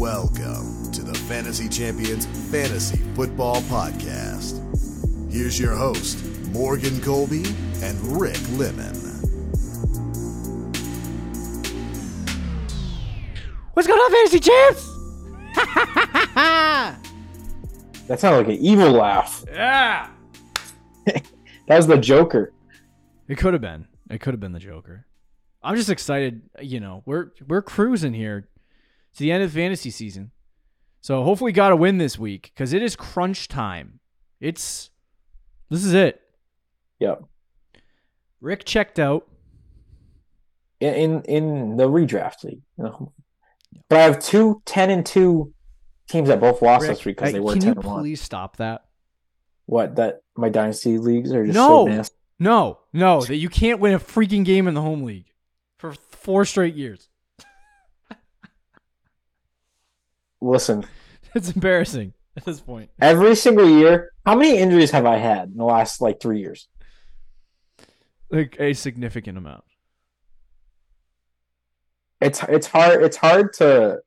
Welcome to the Fantasy Champions Fantasy Football Podcast. Here's your host, Morgan Colby and Rick Lemon. What's going on, fantasy champs? That sounded like an evil laugh. yeah. That was the Joker. It could have been. It could have been the Joker. I'm just excited. You know, we're we're cruising here to the end of the fantasy season. So hopefully, got to win this week because it is crunch time. It's this is it. Yep. Rick checked out. In in, the redraft league. You know. But I have two 10 and 2 teams that both lost Rick, this week because they were can 10 you and 1. please stop that? What that my dynasty leagues are just No. so nasty. No, no, that you can't win a freaking game in the home league for four straight years. Listen, It's embarrassing at this point. every single year, how many injuries have I had in the last like 3 years? Like a significant amount. It's it's hard it's hard to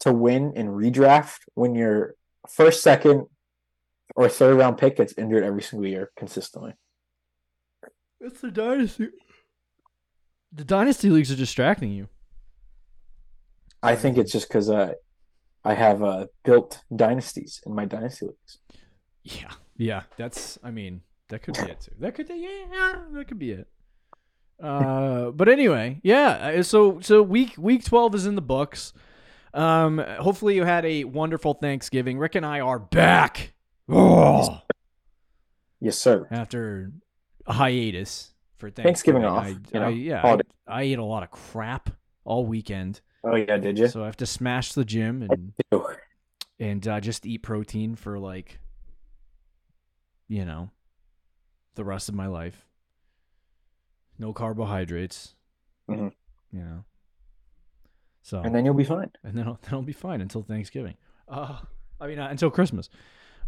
to win in redraft when your first, second, or third round pick gets injured every single year consistently. It's the dynasty. The dynasty leagues are distracting you. I think it's just because uh, I have uh, built dynasties in my dynasty leagues. Yeah, yeah. That's. I mean, that could be it too. That could. Yeah, that could be it. Uh, but anyway, yeah. uh, So so week week twelve is in the books. Um, hopefully you had a wonderful Thanksgiving. Rick and I are back. Oh, Yes, sir. after a hiatus for Thanksgiving Thanksgiving. off, I, you know, I, yeah, I. I ate a lot of crap all weekend, Oh yeah, did you? so I have to smash the gym and and uh, just eat protein for like, you know, the rest of my life. No carbohydrates. Mhm. You know. So and then you'll be fine. and then I'll, then I'll be fine until Thanksgiving. Uh, I mean uh, until Christmas.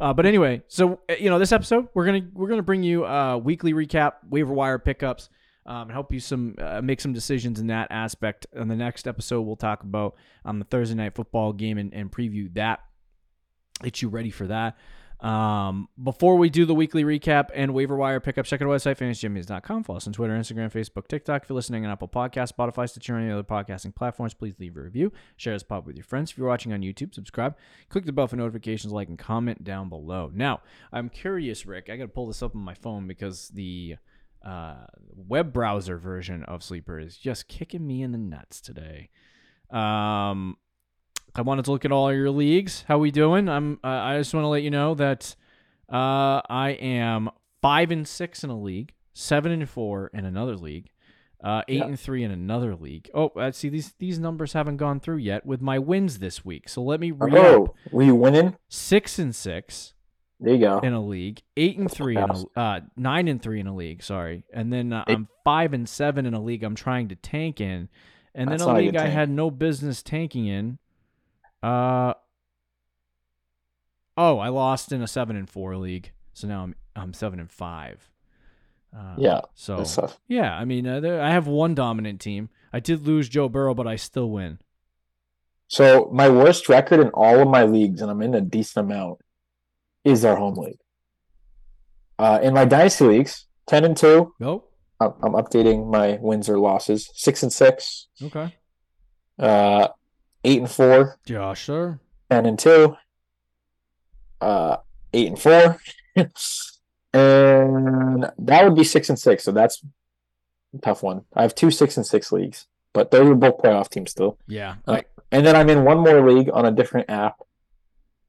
Uh, but anyway, so uh, you know this episode we're gonna we're gonna bring you uh weekly recap, waiver wire pickups, um, help you some uh, make some decisions in that aspect. On the next episode, we'll talk about um, the Thursday night football game and, and preview that. Get you ready for that. Um, before we do the weekly recap and waiver wire pickups, check out our website, fantasyjimmies.com. Follow us on Twitter, Instagram, Facebook, TikTok. If you're listening on Apple Podcasts, Spotify, Stitcher, any other podcasting platforms, please leave a review. Share this pod with your friends. If you're watching on YouTube, subscribe. Click the bell for notifications, like, and comment down below. Now, I'm curious, Rick. I got to pull this up on my phone because the uh, web browser version of Sleeper is just kicking me in the nuts today. Um, I wanted to look at all your leagues. How we doing? I'm. Uh, I just want to let you know that uh, I am five and six in a league, seven and four in another league, uh, eight Yeah. and three in another league. Oh, uh, see these these numbers haven't gone through yet with my wins this week. So let me Oh, were you winning? Six and six There you go. in a league, eight and three in a uh, nine and three in a league. Sorry, and then uh, I'm five and seven in a league. I'm trying to tank in, and That's then a not a league good I tank. had no business tanking in. Uh oh, I lost in a seven and four league, so now I'm I'm seven and five. Uh, Yeah, So That's tough. yeah, I mean, uh, there, I have one dominant team. I did lose Joe Burrow, but I still win. So my worst record in all of my leagues, and I'm in a decent amount, is our home league. Uh, in my dynasty leagues, ten and two. Nope. I'm I'm updating my wins or losses. Six and six. Okay. Uh, eight and four. Josh, sir. 10 and 2 uh 8 and 4 and that would be 6 and 6 so that's a tough one i have two 6 and 6 leagues but those are both playoff teams still Yeah. Uh, and then i'm in one more league on a different app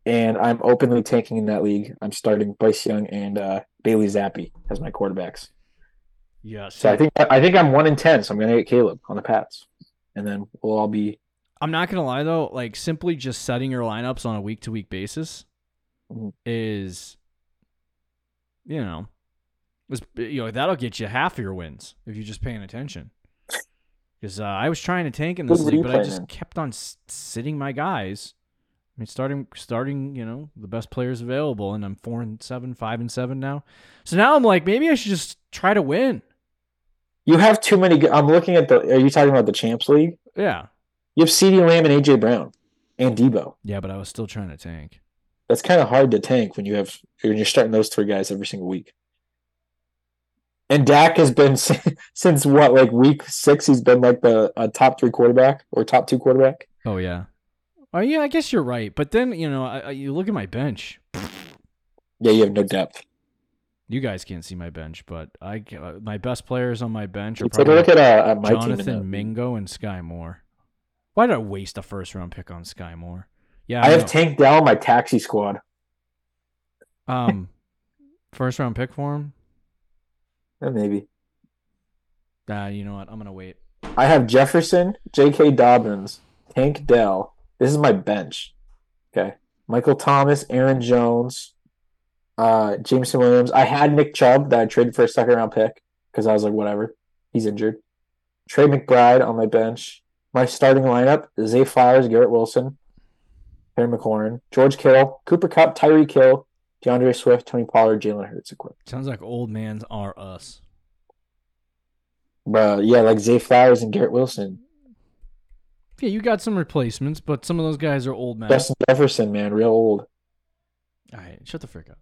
and i'm openly tanking in that league i'm starting bryce young and uh Bailey Zappe as my quarterbacks yes. so i think i think i'm 1 in 10 so i'm gonna get caleb on the pats and then we'll all be I'm not gonna lie though, like simply just setting your lineups on a week to week basis Mhm. is, you know, was you know that'll get you half of your wins if you're just paying attention. Because uh, I was trying to tank in this league, but I just man. kept on s- sitting my guys. I mean, starting starting, you know, the best players available, and I'm four and seven, five and seven now. So now I'm like, maybe I should just try to win. you have too many I'm looking at the are you talking about the champs league Yeah, You have CeeDee Lamb and AJ Brown. and Debo. Yeah, but I was still trying to tank. That's kind of hard to tank when you have when you're starting those three guys every single week. And Dak has been since what, like week six, he's been like the a top three quarterback or top two quarterback. Oh yeah. Oh yeah, I guess you're right. But then you know, I, I, you look at my bench. Yeah, you have no depth. You guys can't see my bench, but I uh, my best players on my bench are probably look at, uh, at my. Jonathan in. Mingo and Sky Moore. Why did I waste a first round pick on Sky Moore? Yeah, I I have know. Tank Dell on my taxi squad. um first round pick for him. Eh, maybe. Uh, you know what? I'm gonna wait. I have Jefferson, J.K. Dobbins, Tank Dell. This is my bench. Okay. Michael Thomas, Aaron Jones, uh, Jameson Williams. I had Nick Chubb that I traded for a second round pick because I was like, whatever. He's injured. Trey McBride on my bench. My starting lineup Zay Flowers, Garrett Wilson, Terry McLaurin, George Kittle, Cooper Kupp, Tyreek Hill, D'Andre Swift, Tony Pollard, Jalen Hurts equipped. Sounds like old mans are us. Bro, yeah, like Zay Flowers and Garrett Wilson. Yeah, you got some replacements, but some of those guys are old man. Justin Jefferson, man, real old. All right, shut the frick up.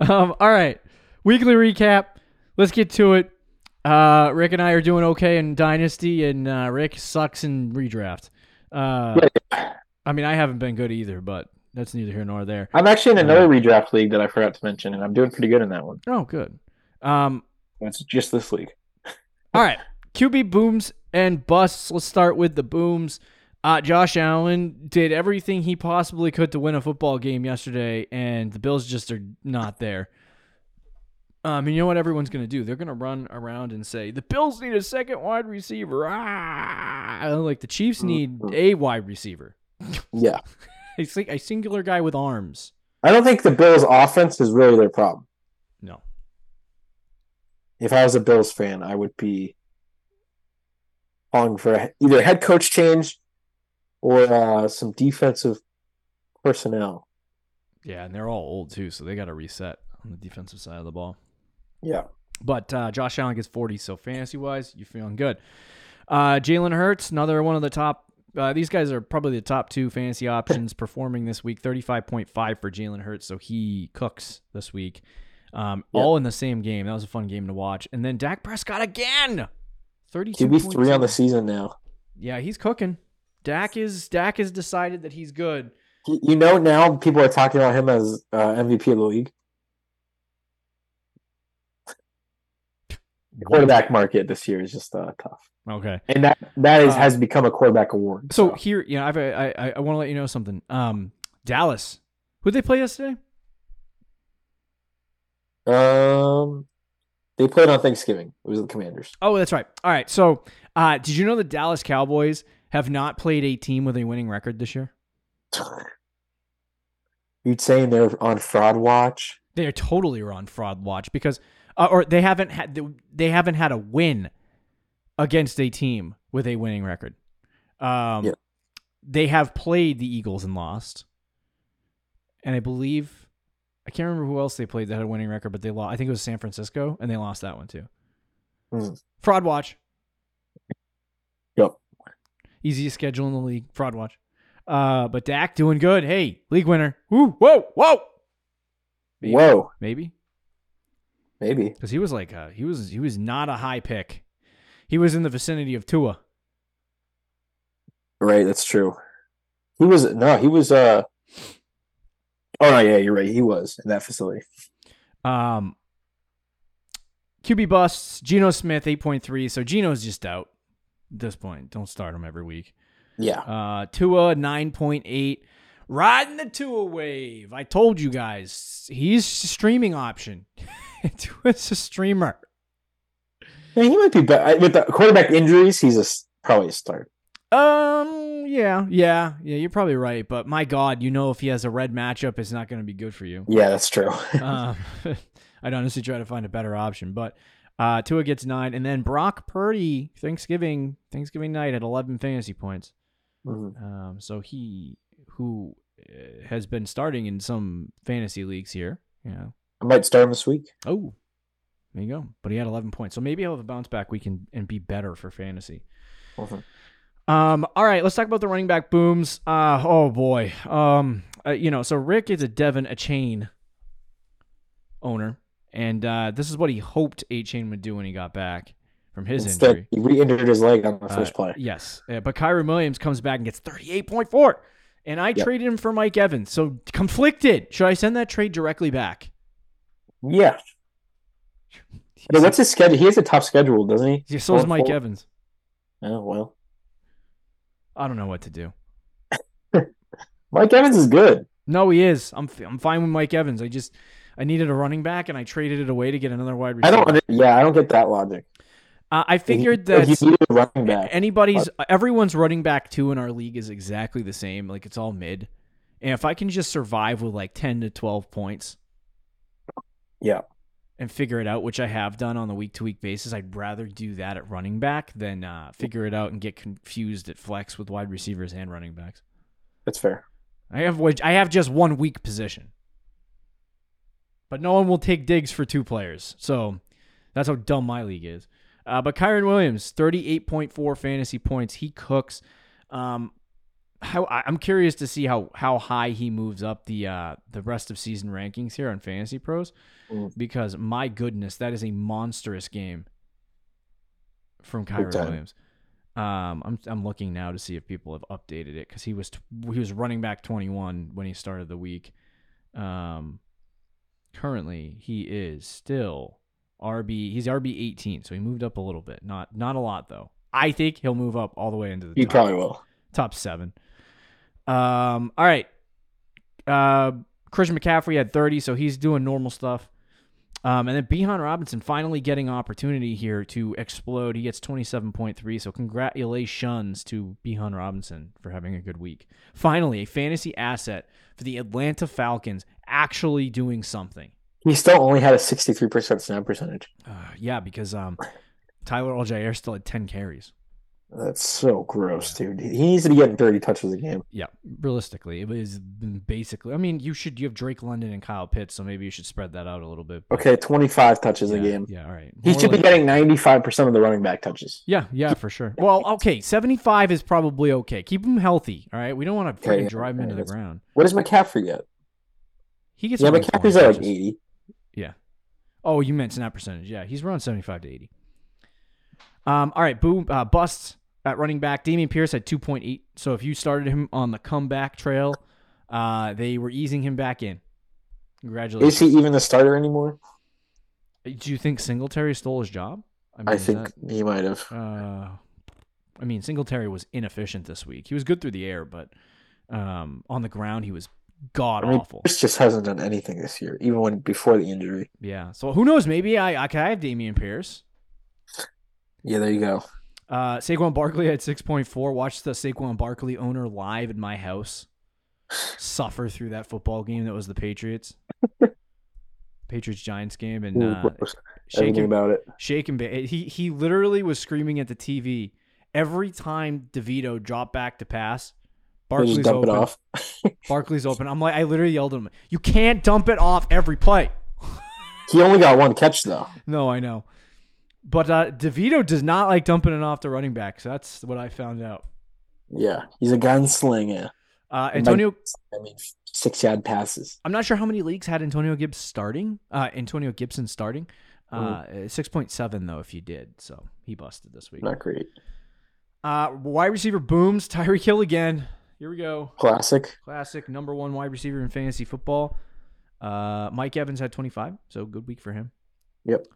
um, all right, weekly recap. Let's get to it. Uh, Rick and I are doing okay in Dynasty, and uh, Rick sucks in redraft. Uh, I mean, I haven't been good either, but that's neither here nor there. I'm actually in another redraft league that I forgot to mention, and I'm doing pretty good in that one. Oh, good. Um, It's just this league. all right, QB booms and busts. Let's start with the booms. Uh, Josh Allen did everything he possibly could to win a football game yesterday, and the Bills just are not there. Um, you know what everyone's going to do? They're going to run around and say, the Bills need a second wide receiver. Ah! Like the Chiefs need a wide receiver. Yeah. A, sing- a singular guy with arms. I don't think the Bills' offense is really their problem. No. If I was a Bills fan, I would be calling for either head coach change or uh, some defensive personnel. Yeah, and they're all old too, so they got to reset on the defensive side of the ball. Yeah. But uh, Josh Allen gets 40, so fantasy wise, you're feeling good. Uh, Jalen Hurts, another one of the top. Uh, these guys are probably the top two fantasy options performing this week. 35.5 for Jalen Hurts, so he cooks this week. Um, Yeah. All in the same game. That was a fun game to watch. And then Dak Prescott again. 32. QB three on the season now. Yeah, he's cooking. Dak is Dak has decided that he's good. You you know now people are talking about him as uh, MVP of the league. Quarterback market this year is just uh, tough, Okay. and that that is Uh, has become a quarterback award. So here, you know, I've, I I I want to let you know something. Um, Dallas, who they play yesterday? Um, they played on Thanksgiving. It was the Commanders. Oh, that's right. All right. So, uh, did you know the Dallas Cowboys have not played a team with a winning record this year? You'd saying they're on fraud watch? They are totally on fraud watch because, uh, or they haven't had they haven't had a win against a team with a winning record. Um, Yeah. they have played the Eagles and lost, and I believe I can't remember who else they played that had a winning record, but they lost. I think it was San Francisco, and they lost that one too. Hmm. Fraud watch. Yep. Easiest schedule in the league. Fraud watch. Uh, but Dak doing good. Hey, league winner. Woo, whoa, whoa. Maybe. Whoa, Maybe maybe. because he was like uh he was he was not a high pick. He was in the vicinity of Tua. Right, that's true. He was no, he was. Uh, oh no, yeah, you're right. He was in that facility. Um, QB busts. Geno Smith eight point three. So Geno's just out at this point. Don't start him every week. Yeah, Uh, Tua nine point eight. Riding the Tua wave. I told you guys he's a streaming option. Tua's a streamer. yeah, he might be better with the quarterback injuries. He's a probably a start. Um. Yeah. Yeah. Yeah. You're probably right. But my God, you know, if he has a red matchup, it's not going to be good for you. Yeah, that's true. um, I'd honestly try to find a better option. But uh, Tua gets nine, and then Brock Purdy Thanksgiving Thanksgiving night at 11 fantasy points. Mhm. Um. So he who uh, has been starting in some fantasy leagues here. You know. I might start him this week. Oh. There you go. But he had 11 points. So maybe he'll have a bounce back week and, and be better for fantasy. Mhm. Um, all right, let's talk about the running back booms. Uh, oh boy. Um, uh, you know, so Rick is a De'Von Achane owner, and uh, this is what he hoped Achane would do when he got back from his Instead, injury. he re-injured his leg on the Uh, first play. Yes, uh, but Kyren Williams comes back and gets 38.4, and I Yep. traded him for Mike Evans. So conflicted. Should I send that trade directly back? Yeah. What's his schedule? He has a tough schedule, doesn't he? Yeah, so is Mike? Evans. Oh well. I don't know what to do. Mike Evans is good. No, he is. I'm I'm fine with Mike Evans. I just I needed a running back and I traded it away to get another wide receiver. I don't. Yeah, I don't get that logic. Uh, I figured that you a running back. anybody's everyone's running back two in our league is exactly the same. Like it's all mid. And if I can just survive with like 10 to 12 points Yeah. And figure it out, which I have done on the week to week basis, I'd rather do that at running back than uh, figure it out and get confused at flex with wide receivers and running backs. That's fair. I have I have just one weak position. But no one will take digs for two players. So that's how dumb my league is. Uh, but Kyren Williams, 38.4 fantasy points. He cooks. Um, how I'm curious to see how how high he moves up the uh, the rest of season rankings here on Fantasy Pros, Mm. because my goodness, that is a monstrous game from Kyren. Williams. Um, I'm I'm looking now to see if people have updated it because he was t- he was running back 21 when he started the week. Um, currently he is still RB. He's RB 18, so he moved up a little bit. Not not a lot though. I think he'll move up all the way into the He top, probably will. top seven. Um, all right. Uh, Christian McCaffrey had 30, so he's doing normal stuff. Um, and then Bijan Robinson finally getting opportunity here to explode. He gets 27.3. So congratulations to Bijan Robinson for having a good week. Finally, a fantasy asset for the Atlanta Falcons actually doing something. He still only had a 63% snap percentage. Uh, yeah, because um, Tyler Allgeier still had 10 carries. That's so gross, dude. He needs to be getting 30 touches a game. Yeah, realistically, it was basically. I mean, you should you have Drake London and Kyle Pitts, so maybe you should spread that out a little bit. but- Okay, 25 touches yeah, a game. Yeah, all right. He More should be getting 95% of the running back touches. Yeah, yeah, for sure. Well, okay, seventy-five is probably okay. Keep him healthy. All right, we don't want to Okay, freaking yeah, drive him into the ground. What does McCaffrey get? He gets Yeah, McCaffrey's at like 80. Yeah. Oh, you meant snap percentage. Yeah, he's around seventy-five to eighty. Um. All right. Boom. Uh, busts at running back. Dameon Pierce had two point eight. So if you started him on the comeback trail, uh, they were easing him back in. Congratulations. Is he even the starter anymore? Do you think Singletary stole his job? mean, I think that- he might have. uh, I mean, Singletary was inefficient this week. He was good through the air, but um, on the ground he was god I mean, awful. Pierce just hasn't done anything this year, even when before the injury. Yeah. So who knows? Maybe I I can I have Dameon Pierce. Yeah, there you go. Uh, Saquon Barkley had six point four. Watched the Saquon Barkley owner live in my house suffer through that football game that was the Patriots. Patriots Giants game and uh, shaking about it. shake and. He he literally was screaming at the TV every time DeVito dropped back to pass. Barkley's open. off. Barkley's open. I'm like, I literally yelled at him, "You can't dump it off every play." He only got one catch though. No, I know, but uh, DeVito does not like dumping it off the running backs. That's what I found out. Yeah, he's a gunslinger. Uh, Antonio, I mean, six yard passes. I'm not sure how many leagues had Antonio Gibbs starting. Uh, Antonio Gibson starting. Mm. Uh, six point seven though, if you did, so he busted this week. Not great. Uh, wide receiver booms. Tyreek Hill again. Here we go. Classic. Classic number one wide receiver in fantasy football. Uh, Mike Evans had 25, so good week for him. Yep.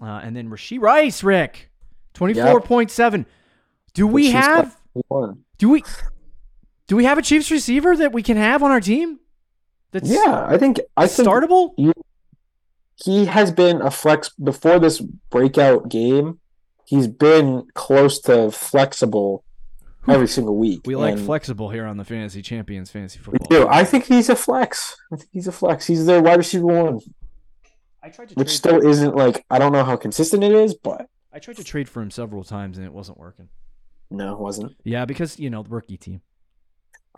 Uh, and then Rashee Rice, Rick, 24.7. Do we have do we do we have a Chiefs receiver that we can have on our team? That's Yeah, I think I think startable. You, he has been a flex before this breakout game. He's been close to flexible every single week. We like and flexible here on the Fantasy Champions Fantasy Football. We do. I think he's a flex. I think he's a flex. He's their wide receiver one, I tried to which still isn't like I don't know how consistent it is, but I tried to trade for him several times and it wasn't working. no, it wasn't. Yeah, because you know the rookie team.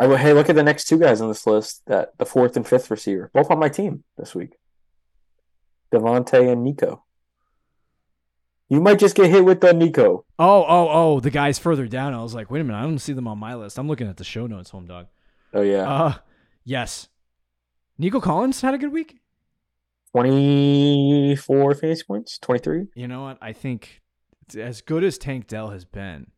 I will, hey, look at the next two guys on this list. That the fourth and fifth receiver, both on my team this week. DeVonta and Nico. You might just get hit with the Nico. Oh, oh, oh, the guys further down. I was like, wait a minute, I don't see them on my list. I'm looking at the show notes, home dog. Oh yeah, Uh yes. Nico Collins had a good week. Twenty four fantasy points, twenty three. You know what? I think as good as Tank Dell has been,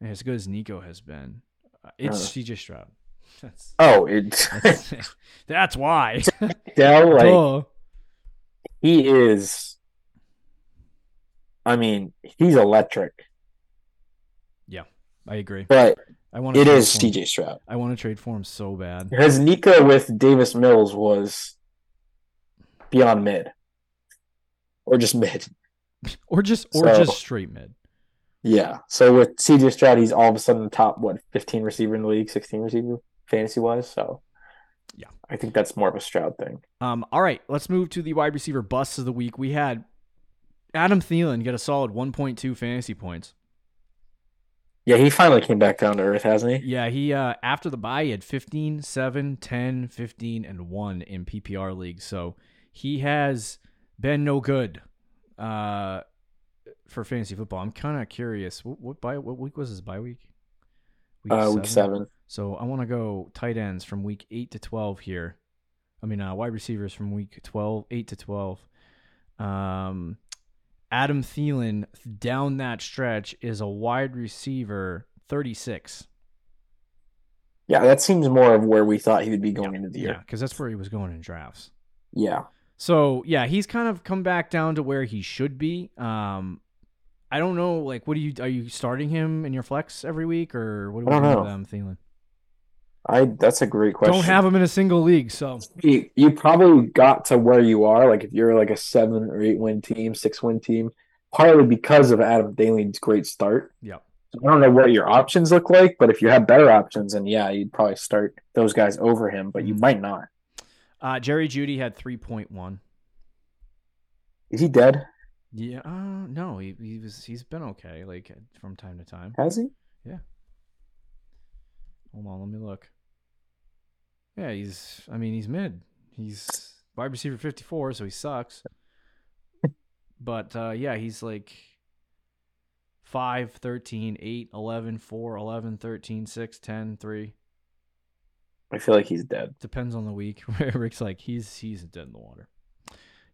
and as good as Nico has been, uh, it's Uh. CJ Stroud. That's Oh, it's that's, that's why. Dell like Duh. he is. I mean, he's electric, Yeah, I agree. but I want it is. CJ Stroud. I want to trade for him so bad. Because Nico with Davis Mills was beyond mid, or just mid. Or just or So- just straight mid. Yeah. So with CJ Stroud, he's all of a sudden the top what fifteen receiver in the league, sixteen receiver fantasy wise. So Yeah. I think that's more of a Stroud thing. Um, all right, let's move to the wide receiver busts of the week. We had Adam Thielen get a solid 1.2 fantasy points. Yeah, he finally came back down to earth, hasn't he? Yeah, he uh after the buy, he had 15, 7, 10, 15 and 1 in PPR leagues. So he has been no good uh for fantasy football. I'm kind of curious. What what bye what week was his bye week? uh, week seven. So I want to go tight ends from week 8 to 12 here. I mean, uh, wide receivers from week 12, 8 to 12. Um, Adam Thielen down that stretch is a wide receiver 36. Yeah, that seems more of where we thought he would be going into the year. Yeah, because that's where he was going in drafts. Yeah. So yeah, he's kind of come back down to where he should be. Um, I don't know, like, what do you are you starting him in your flex every week, or what do we I don't know. with Adam Thielen? I that's a great question. Don't have him in a single league, so you, you probably got to where you are, like if you're like a seven or eight win team, six win team, partly because of Adam Thielen's great start. yeah. I don't know what your options look like, but if you have better options, then yeah, you'd probably start those guys over him, but you might not. Uh, Jerry Jeudy had three point one. Is he dead? Yeah, uh, no, he, he was he's been okay, like from time to time. Has he? Yeah. Hold on, let me look. Yeah, he's. I mean, he's mid. He's wide receiver fifty four, so he sucks. but uh, yeah, he's like 5, 13, 8, 11, 4, 11, 13, 6, 10, 3. I feel like he's dead. Depends on the week. Rick's like he's he's dead in the water.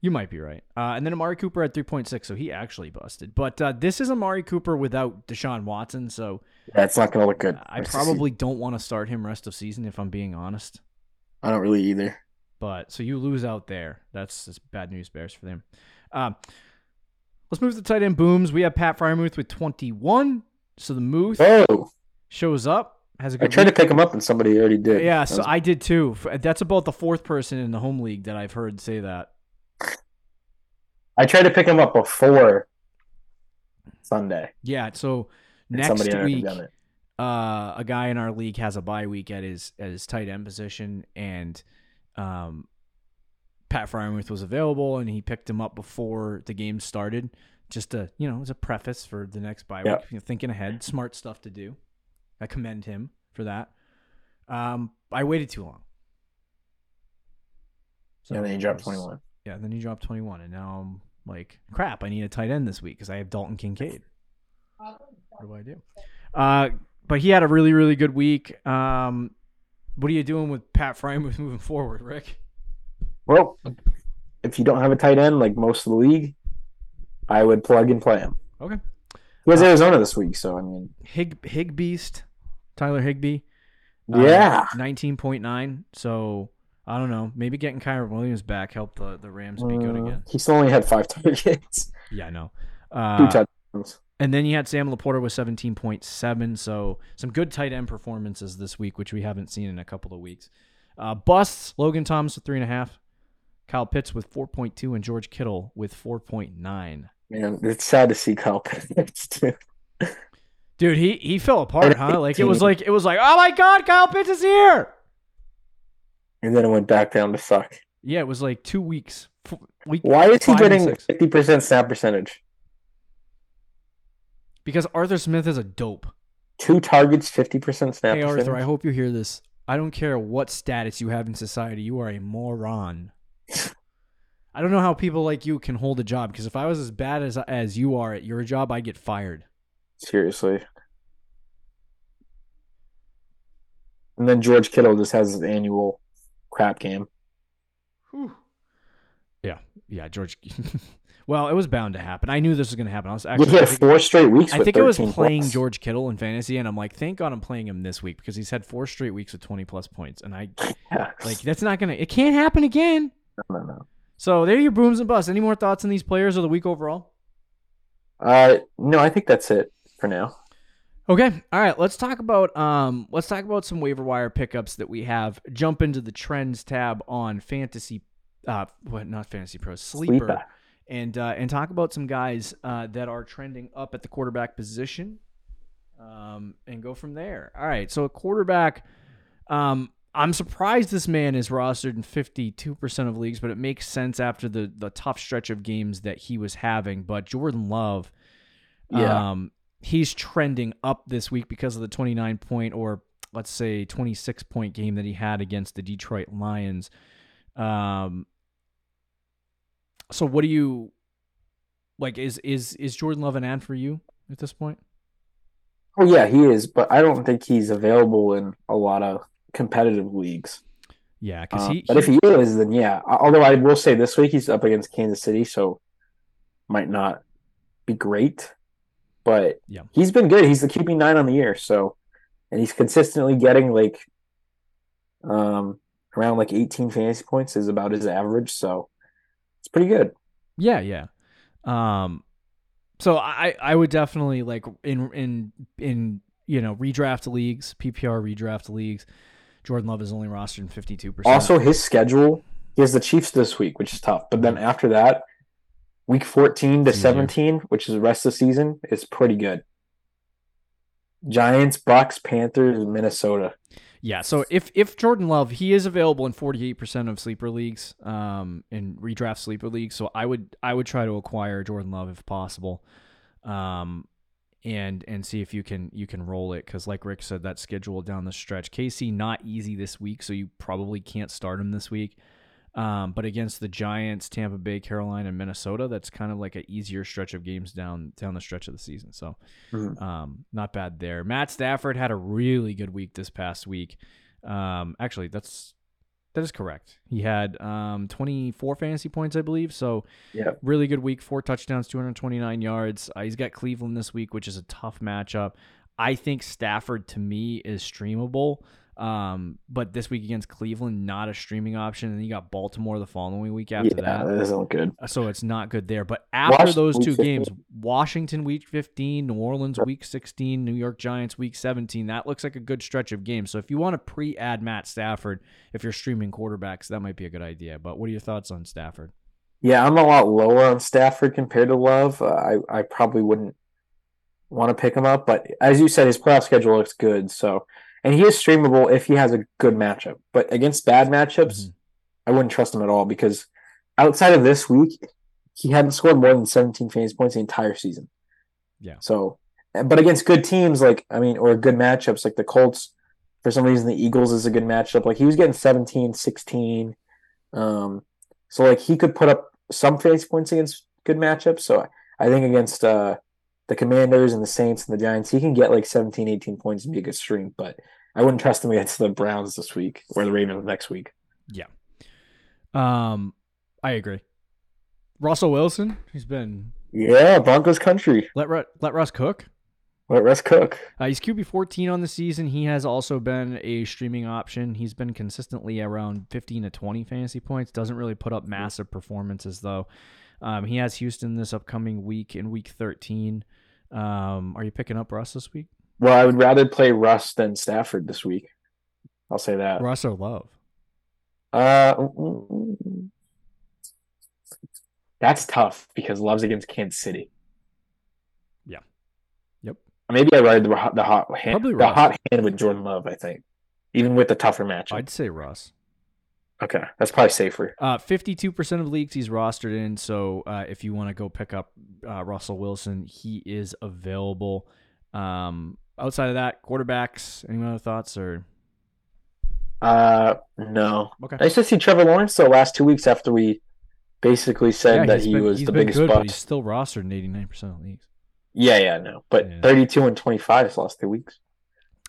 You might be right. Uh, and then Amari Cooper at 3.6, so he actually busted. But uh, this is Amari Cooper without Deshaun Watson, so it's not gonna look good. I probably don't want to start him rest of season if I'm being honest. I don't really either. But so you lose out there. That's just bad news bears for them. Um, let's move to tight end booms. We have Pat Freiermuth with 21. So the Muth Oh, shows up, has a I good tried to pick him up and somebody already did. Yeah, so was- I did too. That's about the fourth person in the home league that I've heard say that. I tried to pick him up before Sunday. Yeah, so and next somebody had already week uh, a guy in our league has a bye week at his at his tight end position, and um, Pat Freiermuth was available, and he picked him up before the game started, just to you know as a preface for the next bye Yeah. week. You know, thinking ahead, smart stuff to do. I commend him for that. Um, I waited too long. So and then he dropped twenty one. Yeah, then he dropped twenty one, and now I'm like, crap. I need a tight end this week because I have Dalton Kincaid. What do I do? Uh, but he had a really, really good week. Um, what are you doing with Pat Freiermuth moving forward, Rick? Well, if you don't have a tight end like most of the league, I would plug and play him. Okay. He has Uh, Arizona this week, so I mean, Hig Hig Beast, Tyler Higbee. uh, yeah. nineteen point nine. So I don't know. Maybe getting Kyren Williams back helped the the Rams be good Uh, again. He still only had five targets, Yeah, I know. two Uh, touchdowns. And then you had Sam LaPorta with 17.7. So some good tight end performances this week, which we haven't seen in a couple of weeks. Uh, busts Logan Thomas with 3.5, Kyle Pitts with 4.2, and George Kittle with 4.9. Man, it's sad to see Kyle Pitts too. Dude, he, he fell apart, huh? Like it was like it was like, oh my god, Kyle Pitts is here. And then it went back down to suck. Yeah, it was like two weeks. Week Why is he getting fifty percent snap percentage? Because Arthur Smith is a dope. Two targets, fifty percent snap Hey percentage. Arthur, I hope you hear this. I don't care what status you have in society, you are a moron. I don't know how people like you can hold a job because if I was as bad as as you are at your job, I'd get fired. Seriously. And then George Kittle just has his annual crap game. Yeah, yeah, George. well, it was bound to happen. I knew this was going to happen. I was actually. He I had think, four straight weeks. I think I was playing plus. George Kittle in fantasy, and I'm like, thank God I'm playing him this week because he's had four straight weeks of 20 plus points, and I Yeah. like that's not gonna. It can't happen again. no, no. So there are your booms and busts. Any more thoughts on these players or the week overall? Uh, no, I think that's it for now. Okay. All right. Let's talk about um. Let's talk about some waiver wire pickups that we have. Jump into the trends tab on fantasy. Uh, what? Not fantasy pros. Sleeper. Sleeper. And uh, and talk about some guys uh, that are trending up at the quarterback position. Um, and go from there. All right. So a quarterback. Um, I'm surprised this man is rostered in 52% of leagues, but it makes sense after the the tough stretch of games that he was having. But Jordan Love. Yeah. Um, he's trending up this week because of the 29 point or let's say 26 point game that he had against the Detroit Lions. Um, so what do you like? Is is is Jordan Love an ad for you at this point? Oh yeah, he is, but I don't think he's available in a lot of competitive leagues. Yeah, because Um, he, but if he is, then yeah. Although I will say this week he's up against Kansas City, so might not be great. But Yeah. he's been good. He's the QB nine on the year, so and he's consistently getting like um around like 18 fantasy points is about his average, so it's pretty good. Yeah, yeah. Um, so I I would definitely like in in in you know redraft leagues, PPR redraft leagues. Jordan Love is only rostered in fifty two percent. Also, his schedule, he has the Chiefs this week, which is tough. But then after that, week 14 to 17, which is the rest of the season, is pretty good. Giants, Bucks, Panthers, Minnesota. Yeah, so if if Jordan Love, he is available in 48% of sleeper leagues, um in redraft sleeper leagues, so I would I would try to acquire Jordan Love if possible. Um and and see if you can you can roll it cuz like Rick said that schedule down the stretch. KC not easy this week, so you probably can't start him this week. Um, but against the Giants, Tampa Bay, Carolina, and Minnesota, that's kind of like an easier stretch of games down down the stretch of the season. So Mhm. um, not bad there. Matt Stafford had a really good week this past week. Um, actually, that's that is correct. He had um 24 fantasy points, I believe. So Yeah. really good week. Four touchdowns, 229 yards. Uh, he's got Cleveland this week, which is a tough matchup. I think Stafford to me is streamable. Um, but this week against Cleveland, not a streaming option. And then you got Baltimore the following week after yeah, that. that doesn't good. So it's not good there. But after Wash- those two games, Washington week 15, New Orleans week 16, New York Giants week 17, that looks like a good stretch of games. So if you want to pre add Matt Stafford, if you're streaming quarterbacks, that might be a good idea. But what are your thoughts on Stafford? Yeah, I'm a lot lower on Stafford compared to Love. Uh, I, I probably wouldn't want to pick him up, but as you said, his playoff schedule looks good. So, and he is streamable if he has a good matchup. But against bad matchups, Mhm. I wouldn't trust him at all because outside of this week, he hadn't scored more than 17 fantasy points the entire season. Yeah. So, but against good teams, like, I mean, or good matchups, like the Colts, for some reason, the Eagles is a good matchup. Like, he was getting 17, 16. Um, so, like, he could put up some fantasy points against good matchups. So, I think against uh, the Commanders and the Saints and the Giants, he can get like 17, 18 points and be a good stream. But I wouldn't trust him against the Browns this week or the Ravens next week. Yeah. Um, I agree. Russell Wilson, he's been Yeah, Broncos country. let Ru- let Russ cook. Let Russ cook. Uh, he's QB 14 on the season. He has also been a streaming option. He's been consistently around 15 to 20 fantasy points. Doesn't really put up massive performances though. Um, he has Houston this upcoming week in week 13. Um, are you picking up Russ this week? Well, I would rather play Russ than Stafford this week. I'll say that. Russ or Love? Uh, that's tough because Love's against Kansas City. Yeah. Yep. Maybe I ride the hot, the hot hand, Probably the Russ. hot hand with Jordan Love. I think, even with the tougher matchup. I'd say Russ. Okay, that's probably safer. Uh, 52% of leagues he's rostered in. So uh, if you want to go pick up uh, Russell Wilson, he is available. Um, outside of that, quarterbacks, any other thoughts or? Uh, no. Okay. Nice to see Trevor Lawrence the last two weeks after we basically said yeah, that he been, was the biggest good, bust. he's still rostered in eighty nine percent of leagues. Yeah, yeah, no. But Yeah. 32 and 25 his last two weeks.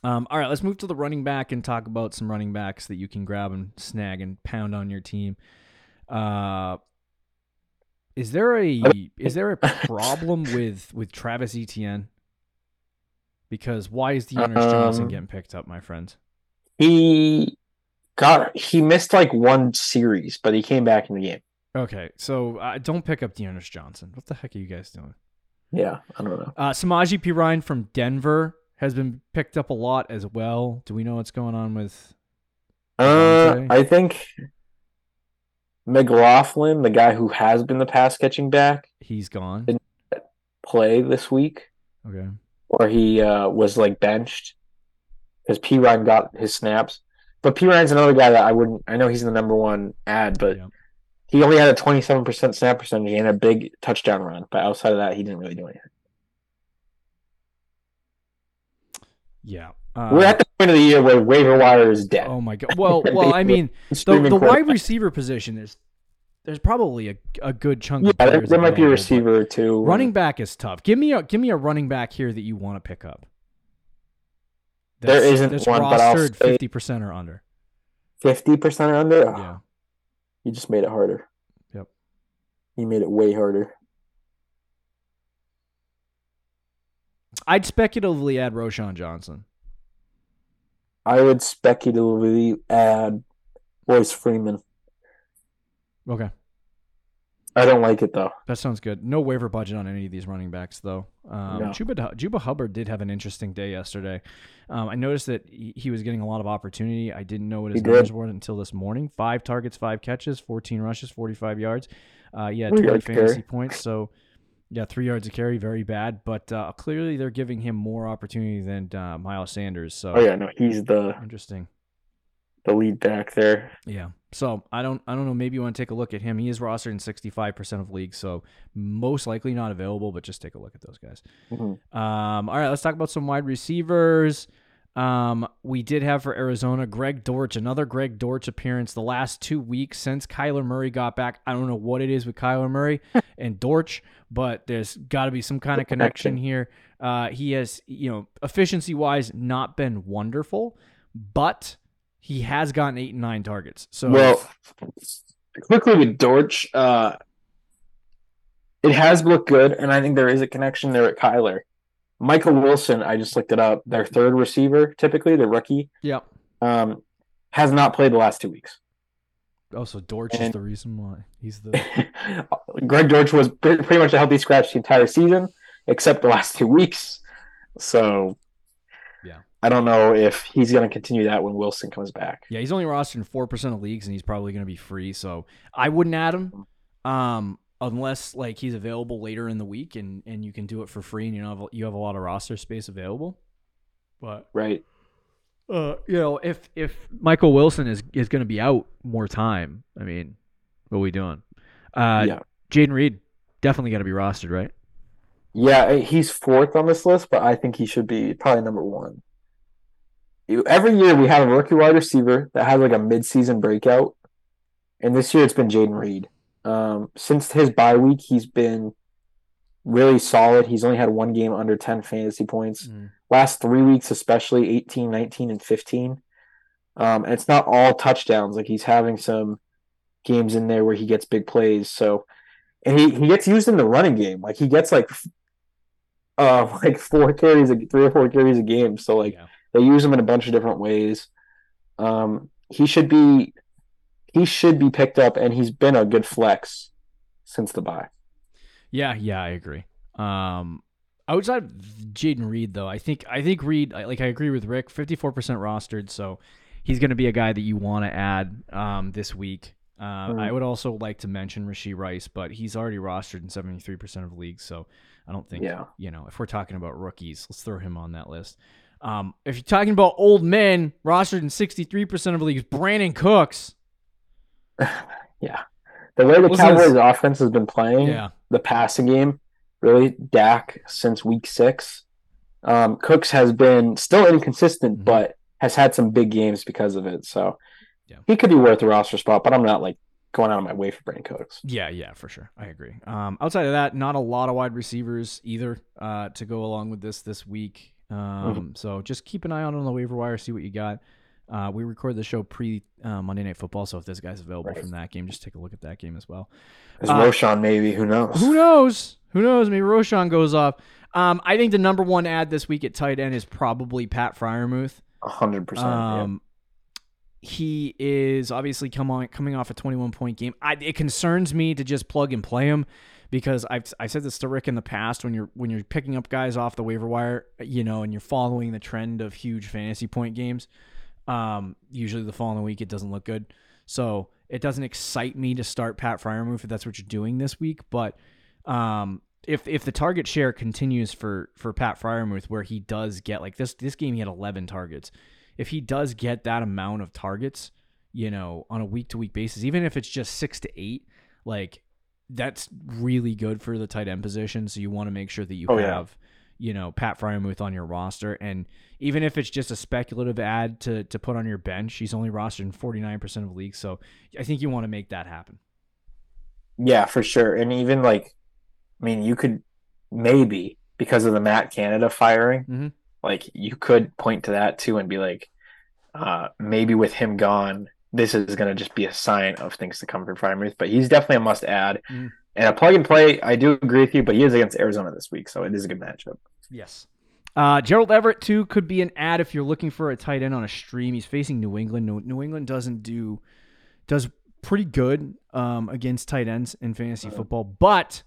Um, all right, let's move to the running back and talk about some running backs that you can grab and snag and pound on your team. Uh, is there a is there a problem with with Travis Etienne? Because why is Johnson Um, getting picked up, my friend? He got he missed like one series, but he came back in the game. Okay, so uh, don't pick up D'Ernest Johnson. What the heck are you guys doing? Yeah, I don't know. Uh, Samaje Perine from Denver has been picked up a lot as well. Do we know what's going on with? Uh, I think McLaughlin, the guy who has been the pass catching back, He's gone. Didn't- play this week, Okay. or he uh, was like benched because Perine got his snaps. But Perine's another guy that I wouldn't. I know he's the number one ad, but Yeah. he only had a twenty-seven percent snap percentage and a big touchdown run. But outside of that, he didn't really do anything. Yeah. Uh, We're at the point of the year where waiver wire is dead. Oh my god. Well, well, I mean, the, the wide receiver position is there's probably a, a good chunk Yeah, of there, there might be a receiver or two. Running back is tough. Give me a give me a running back here that you want to pick up. There isn't that's one, but I'll rostered fifty percent or under. fifty percent or under. Oh, Yeah. You just made it harder. Yep. You made it way harder. I'd speculatively add Roschon Johnson. I would speculatively add Royce Freeman. Okay. I don't like it though. That sounds good. No waiver budget on any of these running backs, though. Um, No. Chuba, Chuba Hubbard did have an interesting day yesterday. Um, I noticed that he, he was getting a lot of opportunity. I didn't know what his numbers were until this morning. Five targets, five catches, 14 rushes, 45 yards. Uh, yeah, 20 fantasy points. So, yeah, three yards of carry, very bad. But uh, clearly they're giving him more opportunity than uh, Miles Sanders. So, Oh yeah, no, he's the interesting. the lead back there. Yeah. So I don't I don't know. Maybe you want to take a look at him. He is rostered in sixty five percent of leagues, so most likely not available. But just take a look at those guys. Mhm. Um, all right, let's talk about some wide receivers. Um, we did have for Arizona Greg Dortch, another Greg Dortch appearance the last two weeks since Kyler Murray got back. I don't know what it is with Kyler Murray and Dortch, but there's got to be some kind of connection here. Uh, he has, you know, efficiency wise, not been wonderful, but he has gotten eight and nine targets. So Well, quickly with Dortch, uh, it has looked good, and I think there is a connection there at Kyler. Michael Wilson, I just looked it up. Their third receiver, typically the rookie, Yep. um, has not played the last two weeks. Oh, so Dortch is the reason why he's the Greg Dortch was pretty much a healthy scratch the entire season, except the last two weeks. So, Yeah. I don't know if he's going to continue that when Wilson comes back. Yeah, he's only rostered in four percent of leagues, and he's probably going to be free. So I wouldn't add him, um, unless like he's available later in the week, and and you can do it for free, and you know have, you have a lot of roster space available. But Right. uh, you know, if if Michael Wilson is is going to be out more time, I mean, what are we doing? Uh, yeah. Jayden Reed definitely got to be rostered, right? Yeah, he's fourth on this list, but I think he should be probably number one. Every year we have a rookie wide receiver that has like a mid-season breakout, and this year it's been Jayden Reed. Um, since his bye week, he's been really solid. He's only had one game under 10 fantasy points. Last three weeks, especially 18, 19, and 15. Um, and it's not all touchdowns. Like he's having some games in there where he gets big plays. So, and he, he gets used in the running game. Like he gets like uh like four carries, three or four carries a game. So like Yeah. they use him in a bunch of different ways. Um, he should be he should be picked up, and he's been a good flex since the buy. Yeah, yeah, I agree. Um, outside of Jayden Reed, though, I think I think Reed, like I agree with Rick, fifty four percent rostered, so he's going to be a guy that you want to add um, this week. Uh, Mhm. I would also like to mention Rashee Rice, but he's already rostered in seventy three percent of leagues, so I don't think Yeah. you know if we're talking about rookies, let's throw him on that list. Um, if you're talking about old men rostered in sixty three percent of leagues, Brandin Cooks. yeah, the way the Cowboys' it's- offense has been playing, Yeah, the passing game, really Dak since week six. Um, Cooks has been still inconsistent, Mhm. but has had some big games because of it. So Yeah. he could be worth a roster spot, but I'm not like going out of my way for Brandin Cooks. Yeah, yeah, for sure. I agree. Um, outside of that, not a lot of wide receivers either uh, to go along with this this week. Um, Mm-hmm. So just keep an eye out on the waiver wire, see what you got. Uh, we record the show pre uh, Monday Night Football, so if this guy's available Right. from that game, just take a look at that game as well. There's Uh, Roschon, maybe. Who knows? Who knows? Who knows? Maybe Roschon goes off. Um, I think the number one ad this week at tight end is probably Pat Freiermuth. A hundred percent. yeah. Um, he is obviously come on coming off a 21 point game. I, it concerns me to just plug and play him because I've I said this to Rick in the past when you're when you're picking up guys off the waiver wire, you know, and you're following the trend of huge fantasy point games. Um, usually the following week it doesn't look good, so it doesn't excite me to start Pat Freiermuth if that's what you're doing this week. But um, if if the target share continues for for Pat Freiermuth, where he does get like this this game he had 11 targets, if he does get that amount of targets, you know, on a week to week basis, even if it's just six to eight, like that's really good for the tight end position. So you want to make sure that you Oh, yeah. have, you know, Pat Freiermuth on your roster, and even if it's just a speculative ad to to put on your bench, he's only rostered in 49 percent of leagues. So I think you want to make that happen. Yeah, for sure. And even like, I mean, you could maybe because of the Matt Canada firing, Mhm. like you could point to that too and be like, uh, maybe with him gone, this is going to just be a sign of things to come for Freiermuth. But he's definitely a must add Mhm. And a plug and play. I do agree with you, but he is against Arizona this week, so it is a good matchup. Yes. Uh, Gerald Everett too could be an ad if you're looking for a tight end on a stream. He's facing New England. New, New England doesn't do does pretty good um, against tight ends in fantasy football, but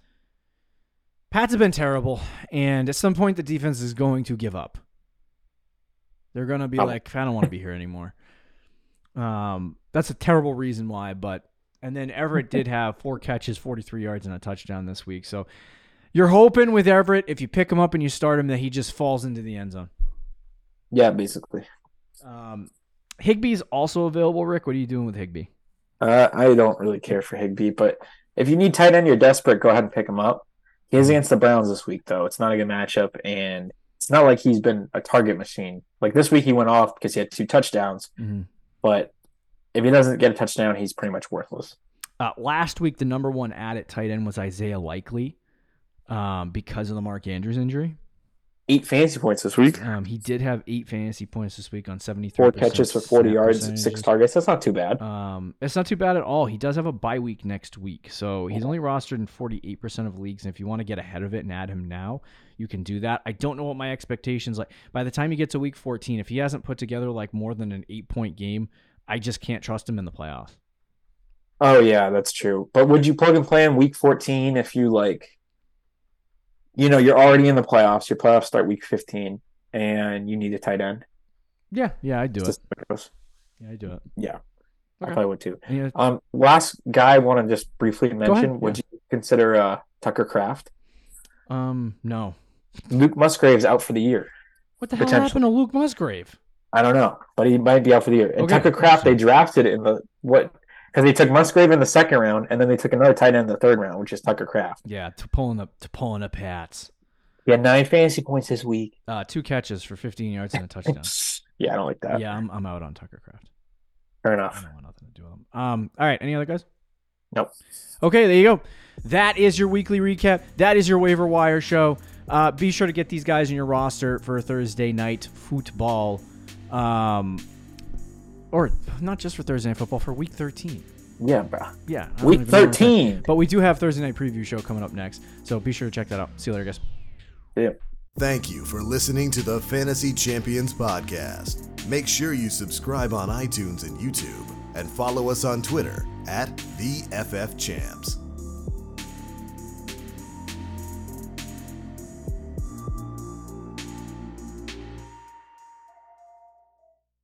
Pats have been terrible, and at some point the defense is going to give up. They're gonna be Oh. like, I don't want to be here anymore. Um, that's a terrible reason why, but and then Everett did have four catches, 43 yards, and a touchdown this week. So you're hoping with Everett, if you pick him up and you start him, that he just falls into the end zone. Yeah, basically. Um, Higbee's also available. Rick, what are you doing with Higbee? Uh, I don't really care for Higbee, but if you need tight end, you're desperate, go ahead and pick him up. He is against the Browns this week, though. It's not a good matchup, and it's not like he's been a target machine. Like this week, he went off because he had two touchdowns, Mm-hmm. but if he doesn't get a touchdown, he's pretty much worthless. Uh, last week, the number one ad at tight end was Isaiah Likely um, because of the Mark Andrews injury. Eight fantasy points this week, Um, he did have eight fantasy points this week on 73 four catches for 40 yards, six targets. That's not too bad. Um, it's not too bad at all. He does have a bye week next week, so he's only rostered in forty eight percent of leagues. And if you want to get ahead of it and add him now, you can do that. I don't know what my expectations like. By the time he gets to week fourteen, if he hasn't put together like more than an eight point game, I just can't trust him in the playoffs. Oh, yeah, that's true. But would you plug and play in week 14 if you like, you know, you're already in the playoffs, your playoffs start week 15, and you need a tight end? Yeah, yeah, I do it. Yeah, I do it. Yeah, I probably would too. Other- Um, last guy I want to just briefly mention. Would you consider uh, Tucker Kraft? um, no. Luke Musgrave's out for the year. What the hell happened to Luke Musgrave? I don't know, but he might be out for the year. And Okay. Tucker Kraft, they drafted in the what? Because they took Musgrave in the second round, and then they took another tight end in the third round, which is Tucker Kraft. Yeah, to pulling up to pulling up hats. He had nine fantasy points this week. Uh, two catches for fifteen yards and a touchdown. yeah, I don't like that. yeah, I'm I'm out on Tucker Kraft. Fair enough. I don't want nothing to do with them. Um, all right. Any other guys? Nope. Okay, there you go. That is your weekly recap. That is your waiver wire show. Uh, be sure to get these guys in your roster for Thursday night football, um, or not just for Thursday night football for Week 13. Yeah, bro. Yeah, I don't Week even know what to say. 13. But we do have Thursday night preview show coming up next, so be sure to check that out. See you later, guys. Yeah. Thank you for listening to the Fantasy Champions Podcast. Make sure you subscribe on iTunes and YouTube and follow us on Twitter at the FF Champs.